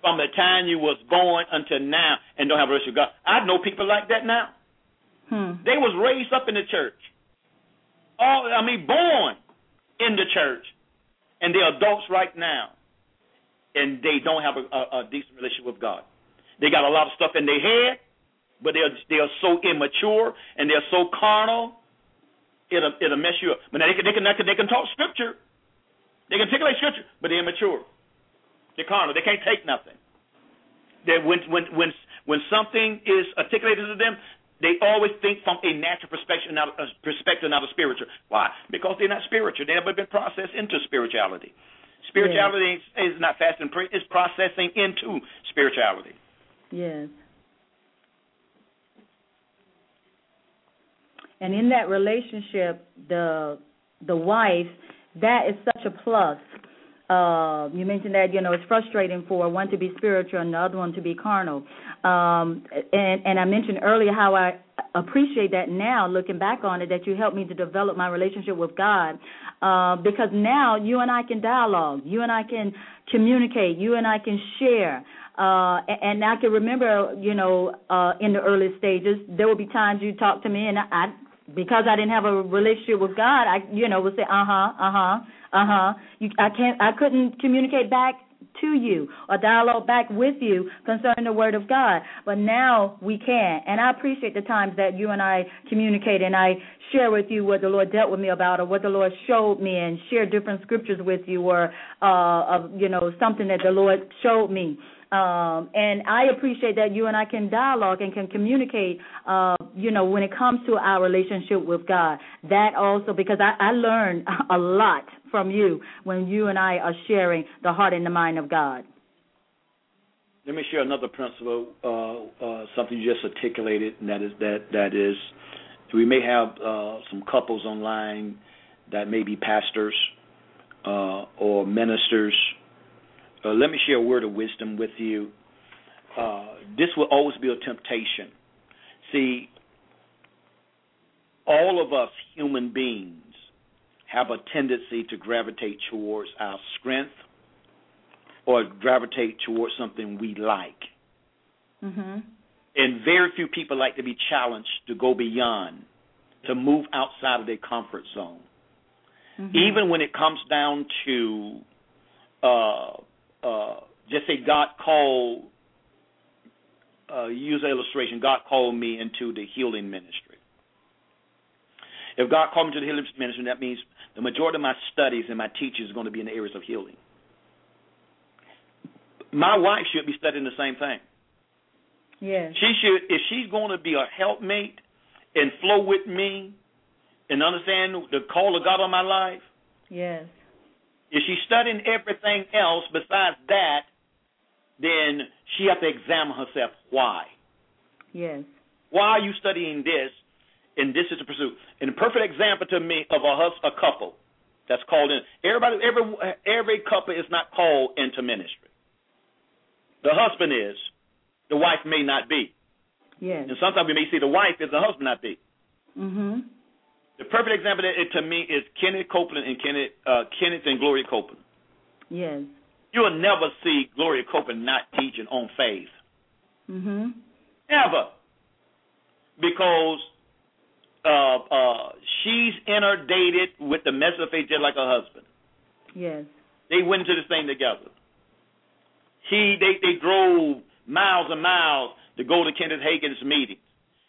from the time you was born until now and don't have a relationship with God. I know people like that now. Hmm. They was raised up in the church. All I mean, born in the church, and they're adults right now, and they don't have a, a, a decent relationship with God. They got a lot of stuff in their head, but they're they're so immature and they're so carnal. It'll it'll mess you up. But now they can they can they can talk scripture, they can articulate scripture, but they're immature. They're carnal. They can't take nothing. That when when when when something is articulated to them, they always think from a natural perspective, not a perspective, not a spiritual. Why? Because they're not spiritual. They've never been processed into spirituality. Spirituality yeah. is not fast and pre- it's processing into spirituality. Yes. And in that relationship, the the wife, that is such a plus. Uh, you mentioned that you know it's frustrating for one to be spiritual and the other one to be carnal. Um, and and I mentioned earlier how I appreciate that now, looking back on it, that you helped me to develop my relationship with God. Uh, because now you and I can dialogue, you and I can communicate, you and I can share. Uh, and I can remember, you know, uh, in the early stages, there would be times you talk to me, and I, I because I didn't have a relationship with God, I, you know, would say, uh huh, uh huh, uh huh. You, I can't, I couldn't communicate back to you or dialogue back with you concerning the Word of God. But now we can. And I appreciate the times that you and I communicate and I share with you what the Lord dealt with me about or what the Lord showed me and share different scriptures with you or, uh, of, you know, something that the Lord showed me. Um, and I appreciate that you and I can dialogue and can communicate, uh, you know, when it comes to our relationship with God. That also, because I, I learn a lot from you when you and I are sharing the heart and the mind of God. Let me share another principle, uh, uh, something you just articulated, and that is that that is, we may have uh, some couples online that may be pastors uh, or ministers uh, let me share a word of wisdom with you. Uh, this will always be a temptation. See, all of us human beings have a tendency to gravitate towards our strength or gravitate towards something we like. Mm-hmm. And very few people like to be challenged to go beyond, to move outside of their comfort zone. Mm-hmm. Even when it comes down to uh, uh, just say God called, uh, use an illustration, God called me into the healing ministry. If God called me to the healing ministry, that means the majority of my studies and my teaching is going to be in the areas of healing. My wife should be studying the same thing. Yes. She should, if she's going to be a helpmate and flow with me and understand the call of God on my life. Yes. If she's studying everything else besides that, then she has to examine herself. Why? Yes. Why are you studying this? And this is the pursuit. And a perfect example to me of a hus- a couple that's called in. Everybody, every every couple is not called into ministry. The husband is. The wife may not be. Yes. And sometimes we may see the wife is the husband not be. Mhm. The perfect example that it, to me is Kenneth Copeland and Kenneth uh, Kenneth and Gloria Copeland. Yes. You will never see Gloria Copeland not teaching on faith. Mm Mhm. Ever. Because uh, uh, she's inundated with the message of faith just like her husband. Yes. They went into this thing together. He they they drove miles and miles to go to Kenneth Hagin's meetings.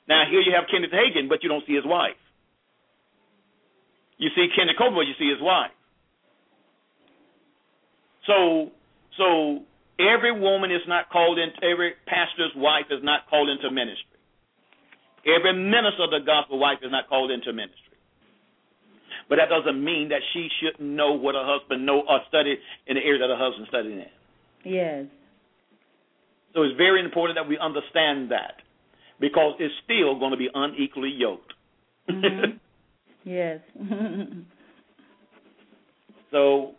Now here you have Kenneth Hagin, but you don't see his wife. You see Kenneth Copeland, you see his wife. So, so every woman is not called in. Every pastor's wife is not called into ministry. Every minister of the gospel wife is not called into ministry. But that doesn't mean that she shouldn't know what her husband know or study in the area that her husband studied in. Yes. So it's very important that we understand that because it's still going to be unequally yoked. Mm-hmm. yes. so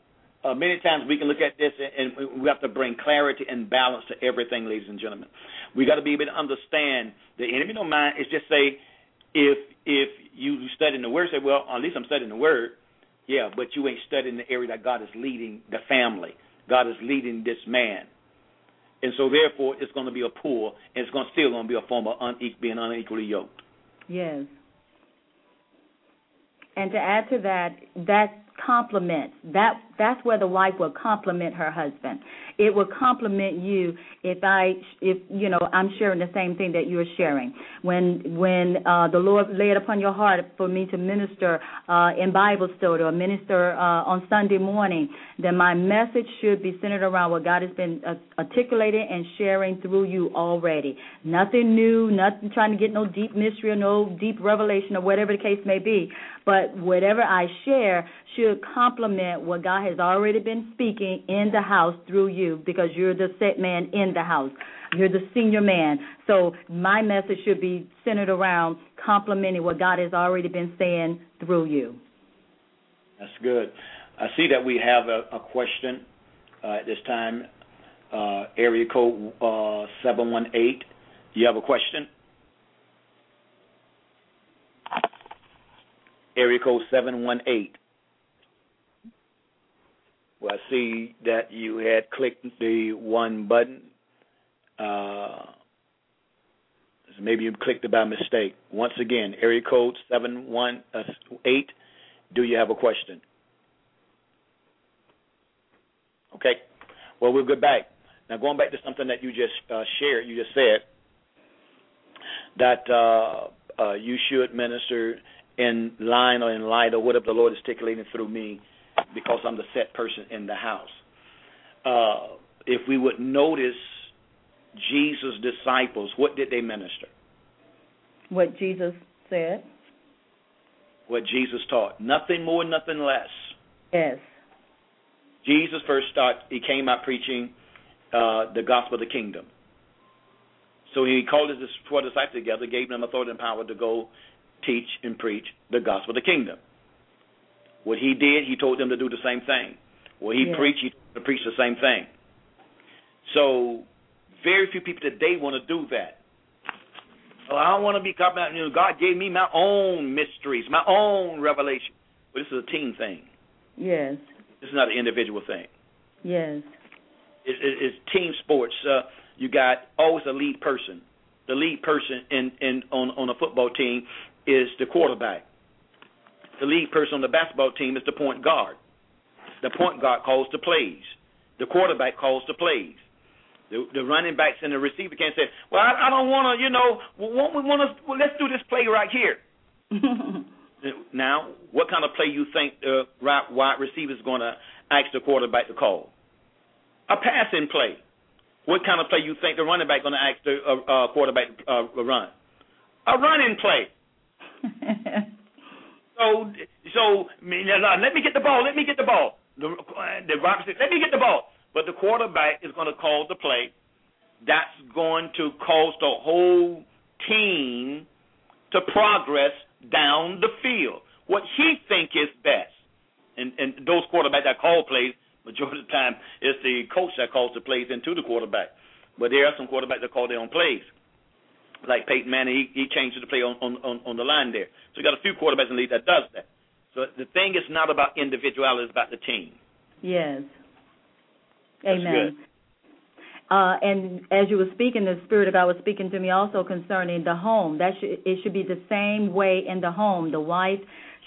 uh, many times we can look at this and we have to bring clarity and balance to everything, ladies and gentlemen. We got to be able to understand the enemy don't mind. It's just say if if you studying the word, say, well, at least I'm studying the word. Yeah, but you ain't studying the area that God is leading the family. God is leading this man. and so therefore it's going to be a poor and it's going to still going to be a form of being unequally yoked. Yes. And to add to that, that compliments. That that's where the wife will compliment her husband. It will compliment you if I if you know I'm sharing the same thing that you're sharing. When when uh, the Lord laid upon your heart for me to minister uh, in Bible study or minister uh, on Sunday morning, then my message should be centered around what God has been uh, articulating and sharing through you already. Nothing new, nothing trying to get no deep mystery or no deep revelation or whatever the case may be. But whatever I share should complement what God has already been speaking in the house through you because you're the set man in the house. You're the senior man. So my message should be centered around complementing what God has already been saying through you. That's good. I see that we have a, a question uh, at this time. Uh, area code uh, 718. You have a question? Area code 718. Well, I see that you had clicked the one button. Uh, maybe you clicked it by mistake. Once again, area code seven one uh, eight. Do you have a question? Okay. Well, we'll get back. Now, going back to something that you just uh, shared, you just said that uh, uh, you should minister in line or in light of whatever the Lord is articulating through me because I'm the set person in the house. Uh, if we would notice Jesus' disciples, what did they minister? What Jesus said. What Jesus taught. Nothing more, nothing less. Yes. Jesus first started, he came out preaching uh, the gospel of the kingdom. So he called his four disciples together, gave them authority and power to go teach and preach the gospel of the kingdom. What he did, he told them to do the same thing. What he yeah. preached, he told them to preach the same thing. So very few people today want to do that. Oh, I don't want to be caught out. You know, God gave me my own mysteries, my own revelation. But this is a team thing. Yes. This is not an individual thing. Yes. It, it, it's team sports. Uh, you got always a lead person. The lead person in, in on on a football team is the quarterback. The lead person on the basketball team is the point guard. The point guard calls the plays. The quarterback calls the plays. The, the running backs and the receiver can't say, "Well, I, I don't want to, you know, won't we want to? Well, let's do this play right here." now, what kind of play you think the wide receiver is going to ask the quarterback to call? A passing play. What kind of play you think the running back going to ask the uh, uh, quarterback uh, to run? A running play. So, so let me get the ball. Let me get the ball. The, uh, the said, let me get the ball. But the quarterback is going to call the play. That's going to cause the whole team to progress down the field. What he think is best. And, and those quarterbacks that call plays, majority of the time, it's the coach that calls the plays into the quarterback. But there are some quarterbacks that call their own plays like Peyton Manning, he, he changes the play on, on, on the line there. So you got a few quarterbacks in the league that does that. So the thing is not about individuality; it's about the team. Yes. That's Amen. Good. Uh, and as you were speaking, the Spirit of God was speaking to me also concerning the home. That should, it should be the same way in the home. The wife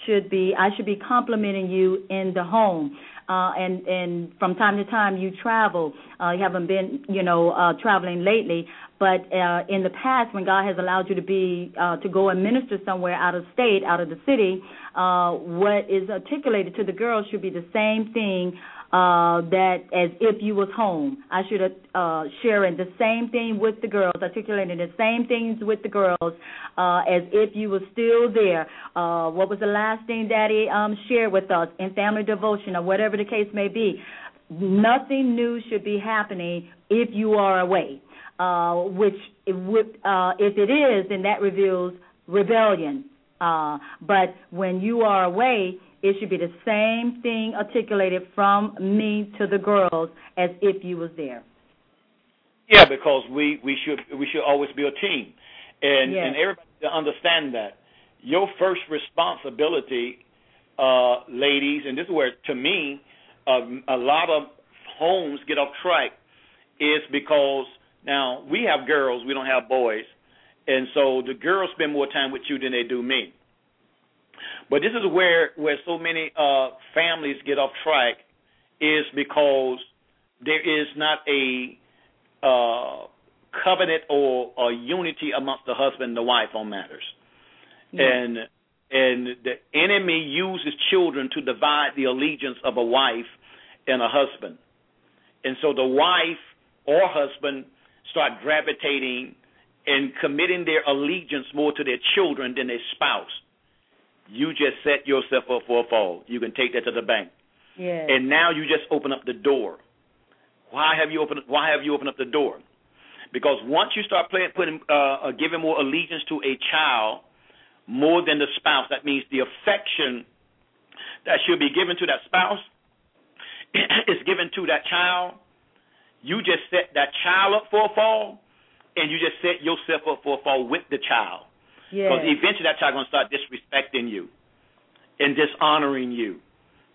should be, I should be complimenting you in the home. Uh, and and from time to time you travel. Uh, you haven't been, you know, uh, traveling lately, but uh, in the past, when God has allowed you to be uh, to go and minister somewhere out of state, out of the city, uh, what is articulated to the girls should be the same thing uh, that as if you was home. I should have uh, sharing the same thing with the girls, articulating the same things with the girls uh, as if you were still there. Uh, what was the last thing Daddy um, shared with us in family devotion or whatever the case may be? Nothing new should be happening if you are away uh, which if, uh, if it is, then that reveals rebellion. Uh, but when you are away, it should be the same thing articulated from me to the girls as if you was there. Yeah, because we we should we should always be a team, and yes. and everybody to understand that your first responsibility, uh, ladies, and this is where to me, uh, a lot of homes get off track is because now we have girls, we don't have boys, and so the girls spend more time with you than they do me. But this is where where so many uh, families get off track is because there is not a uh, covenant or a unity amongst the husband and the wife on matters. Yeah. And and the enemy uses children to divide the allegiance of a wife and a husband. And so the wife or husband start gravitating and committing their allegiance more to their children than their spouse. You just set yourself up for a fall. You can take that to the bank. Yes. And now you just open up the door. Why have you opened? Why have you opened up the door? Because once you start playing, putting, uh, uh, giving more allegiance to a child more than the spouse, that means the affection that should be given to that spouse is given to that child. You just set that child up for a fall, and you just set yourself up for a fall with the child. Because yes. eventually that child going to start disrespecting you and dishonoring you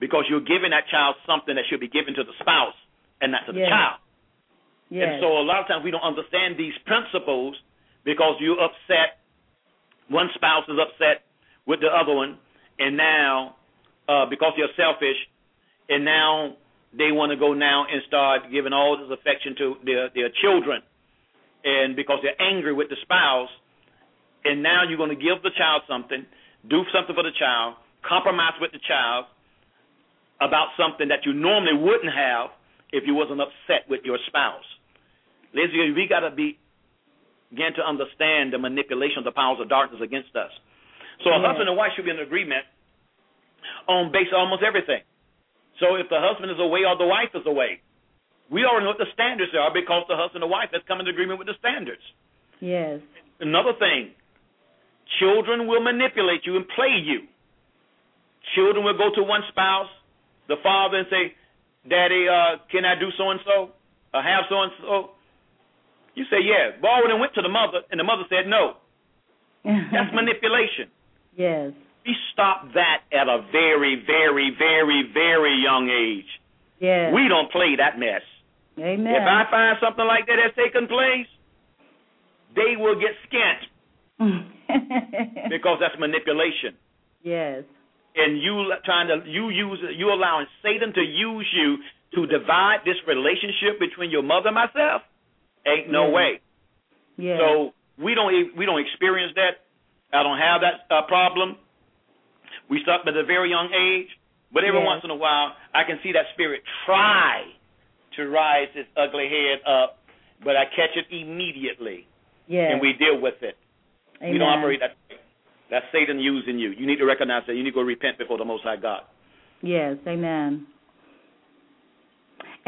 because you're giving that child something that should be given to the spouse and not to the yes. child. Yes. And so a lot of times we don't understand these principles because you're upset one spouse is upset with the other one, and now uh, because you're selfish, and now they want to go now and start giving all this affection to their their children, and because they're angry with the spouse, and now you're going to give the child something, do something for the child, compromise with the child about something that you normally wouldn't have if you wasn't upset with your spouse. Ladies, we got to be begin to understand the manipulation of the powers of darkness against us. So a husband and wife should be in agreement on base almost everything. So if the husband is away or the wife is away, we already know what the standards are because the husband and wife has come into agreement with the standards. Yes. Another thing, children will manipulate you and play you. Children will go to one spouse, the father, and say, "Daddy, uh, can I do so and so? Or have so and so?" You say, yeah. Baldwin went to the mother, and the mother said no. That's manipulation. Yes. We stop that at a very, very, very, very young age. Yes. We don't play that mess. Amen. If I find something like that has taken place, they will get skint because that's manipulation. Yes. And you trying to you use you allowing Satan to use you to divide this relationship between your mother and myself. Ain't no yeah. way. Yeah. So we don't we don't experience that. I don't have that uh, problem. We start at a very young age, but every yes. once in a while, I can see that spirit try to rise its ugly head up, but I catch it immediately, yes. and we deal with it. Amen. We don't operate that. That's Satan using you. You need to recognize that. You need to go repent before the Most High God. Yes, Amen.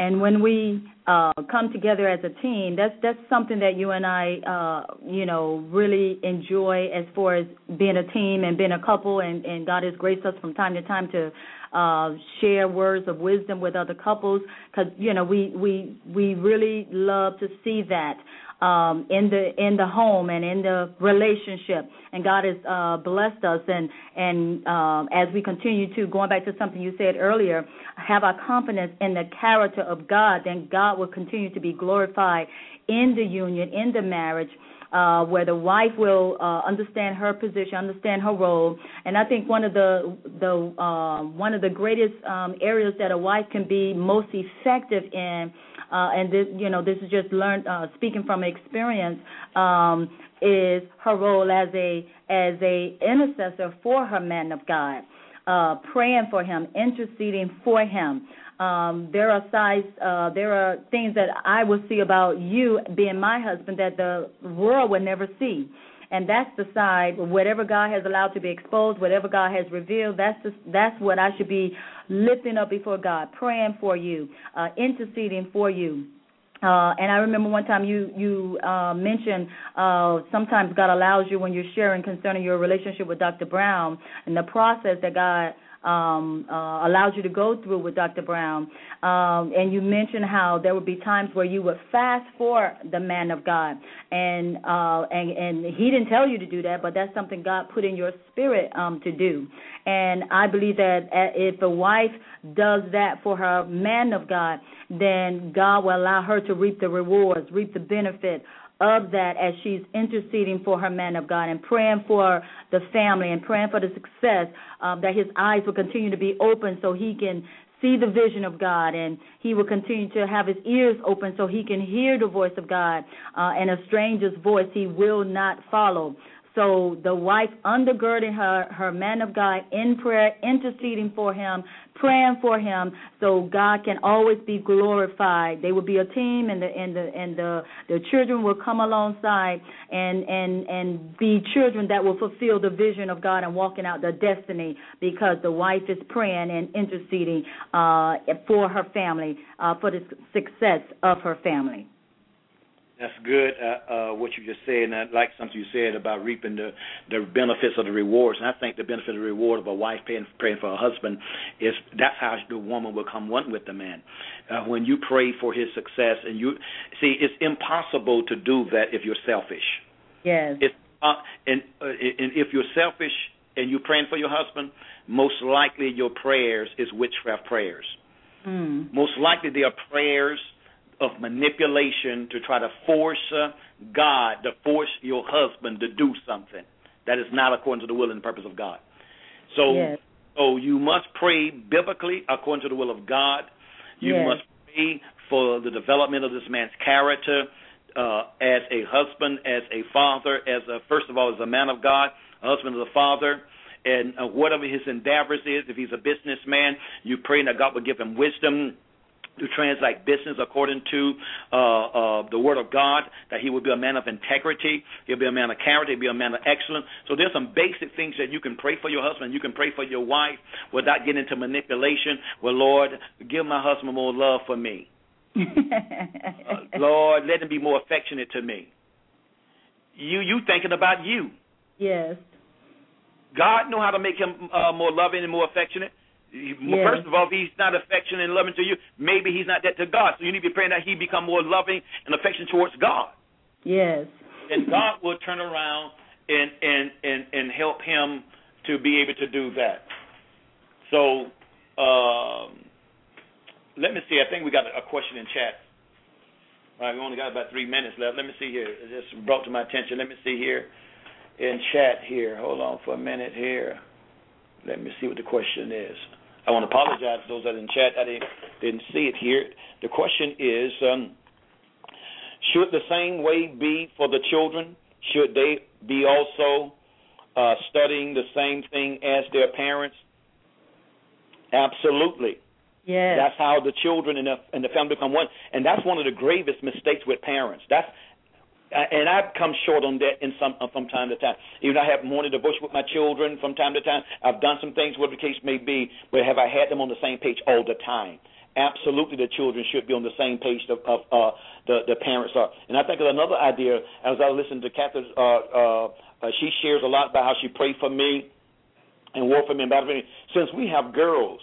And when we uh, come together as a team, that's that's something that you and I, uh, you know, really enjoy as far as being a team and being a couple. And, and God has graced us from time to time to uh, share words of wisdom with other couples because you know we we we really love to see that um, in the in the home and in the relationship. And God has uh, blessed us. And and um, as we continue to going back to something you said earlier, have our confidence in the character of God, then God will continue to be glorified in the union, in the marriage. Uh, where the wife will uh, understand her position, understand her role, and I think one of the the uh, one of the greatest um, areas that a wife can be most effective in uh, and this, you know, this is just learned uh, speaking from experience, um, is her role as a as a intercessor for her man of God, uh, praying for him, interceding for him. Um, there are sides, uh, there are things that I will see about you being my husband that the world would never see and that's the side whatever God has allowed to be exposed, whatever God has revealed. That's the, that's what I should be lifting up before God, praying for you, uh, interceding for you. Uh, and I remember one time you you uh, mentioned uh, sometimes God allows you when you're sharing concerning your relationship with Dr. Brown and the process that God um, uh, allowed you to go through with Dr. Brown. Um, and you mentioned how there would be times where you would fast for the man of God, and uh, and and he didn't tell you to do that, but that's something God put in your spirit um, to do. And I believe that uh, if a wife does that for her man of God, then God will allow her to reap the rewards, reap the benefit of that as she's interceding for her man of God and praying for the family and praying for the success, um, that his eyes will continue to be open so he can see the vision of God and he will continue to have his ears open so he can hear the voice of God uh, and a stranger's voice he will not follow. So the wife undergirding her her man of God in prayer, interceding for him, praying for him, so God can always be glorified. They will be a team, and the and the and the the children will come alongside and and and be children that will fulfill the vision of God and walking out their destiny because the wife is praying and interceding uh, for her family, uh, for the success of her family. That's good. Uh, uh, what you just said, and I like something you said about reaping the the benefits of the rewards. And I think the benefit of the reward of a wife praying, praying for a husband is that's how the woman will come one with the man. Uh, when you pray for his success, and you see, it's impossible to do that if you're selfish. Yes. It's, uh, and uh, and if you're selfish and you're praying for your husband, most likely your prayers is witchcraft prayers. Mm. Most likely they are prayers of manipulation to try to force uh, God to force your husband to do something that is not according to the will and purpose of God. So, yes. so you must pray biblically according to the will of God. You yes. must pray for the development of this man's character uh, as a husband, as a father, as a first of all as a man of God, a husband as a father and uh, whatever his endeavors is, if he's a businessman, you pray that God will give him wisdom to transact business according to uh, uh, the Word of God, that he will be a man of integrity, he'll be a man of character, he'll be a man of excellence. So there's some basic things that you can pray for your husband, you can pray for your wife without getting into manipulation. Well, Lord, give my husband more love for me. uh, Lord, let him be more affectionate to me. You you thinking about you. Yes. God know how to make him uh, more loving and more affectionate. Yes. First of all, if he's not affectionate and loving to you, maybe he's not that to God. So you need to be praying that he become more loving and affectionate towards God. Yes. And God will turn around and and and and help him to be able to do that. So um, let me see. I think we got a question in chat. All right, we only got about three minutes left. Let me see here. It just brought to my attention. Let me see here in chat here. Hold on for a minute here. Let me see what the question is. I want to apologize to those that are in chat. I didn't, didn't see it here. The question is um, Should the same way be for the children? Should they be also uh, studying the same thing as their parents? Absolutely. Yes. That's how the children and the, and the family become one. And that's one of the gravest mistakes with parents. That's and I've come short on that in some from time to time. Even I have morning devotion with my children from time to time. I've done some things, whatever the case may be, but have I had them on the same page all the time? Absolutely, the children should be on the same page of, of uh, the the parents are. And I think of another idea as I listen to Catherine. Uh, uh, uh, she shares a lot about how she prayed for me and war for me and battle for me. Since we have girls,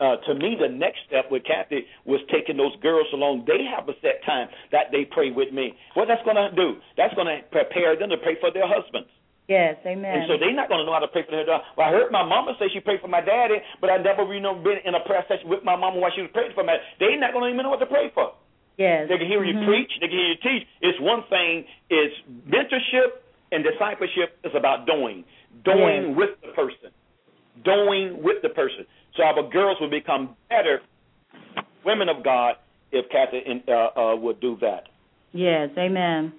uh, to me, the next step with Kathy was taking those girls along. They have a set time that they pray with me. What that's going to do? That's going to prepare them to pray for their husbands. Yes, amen. And so they're not going to know how to pray for their daughter. Well, I heard my mama say she prayed for my daddy, but I never, you know, been in a prayer session with my mama while she was praying for me. They're not going to even know what to pray for. Yes. They can hear mm-hmm. you preach. They can hear you teach. It's one thing. Is mentorship and discipleship is about doing, doing yes. with the person, doing with the person. So our girls will become better women of God if Kathy uh, uh, would do that. Yes, amen.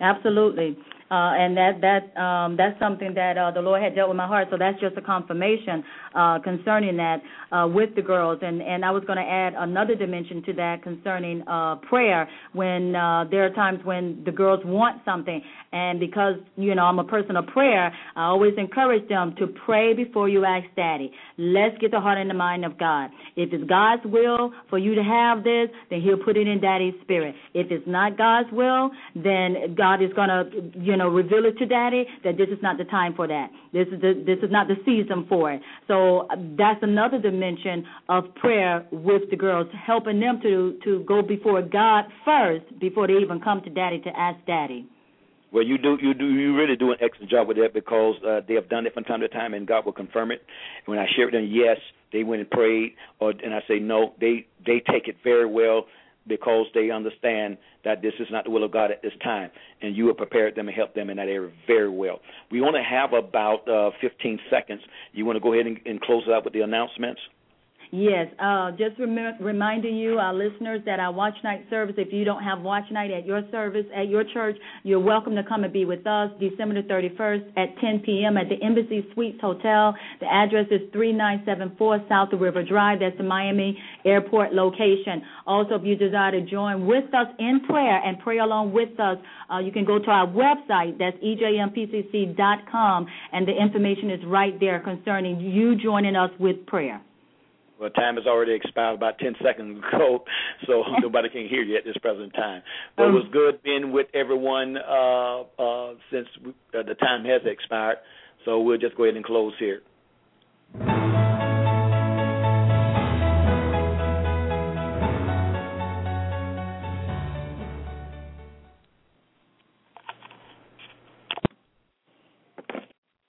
Absolutely. Uh, and that that um, that's something that uh, the Lord had dealt with my heart. So that's just a confirmation uh, concerning that uh, with the girls. And and I was going to add another dimension to that concerning uh, prayer. When uh, there are times when the girls want something, and because you know I'm a person of prayer, I always encourage them to pray before you ask Daddy. Let's get the heart and the mind of God. If it's God's will for you to have this, then He'll put it in Daddy's spirit. If it's not God's will, then God is going to you you know, reveal it to daddy that this is not the time for that. This is the, this is not the season for it. So uh, that's another dimension of prayer with the girls, helping them to to go before God first before they even come to daddy to ask daddy. Well, you do you do you really do an excellent job with that because uh, they have done it from time to time, and God will confirm it. When I share with them, yes, they went and prayed, or and I say no, they they take it very well because they understand that this is not the will of God at this time, and you have prepared them and helped them in that area very well. We only have about uh, 15 seconds. You want to go ahead and, and close it out with the announcements? Yes, uh, just rem- reminding you, our listeners, that our watch night service, if you don't have watch night at your service, at your church, you're welcome to come and be with us December 31st at 10 p.m. at the Embassy Suites Hotel. The address is 3974 South River Drive. That's the Miami Airport location. Also, if you desire to join with us in prayer and pray along with us, uh, you can go to our website. That's ejmpcc.com, and the information is right there concerning you joining us with prayer. Well, time has already expired about 10 seconds ago, so nobody can hear you at this present time. But it was good being with everyone uh, uh, since we, uh, the time has expired, so we'll just go ahead and close here.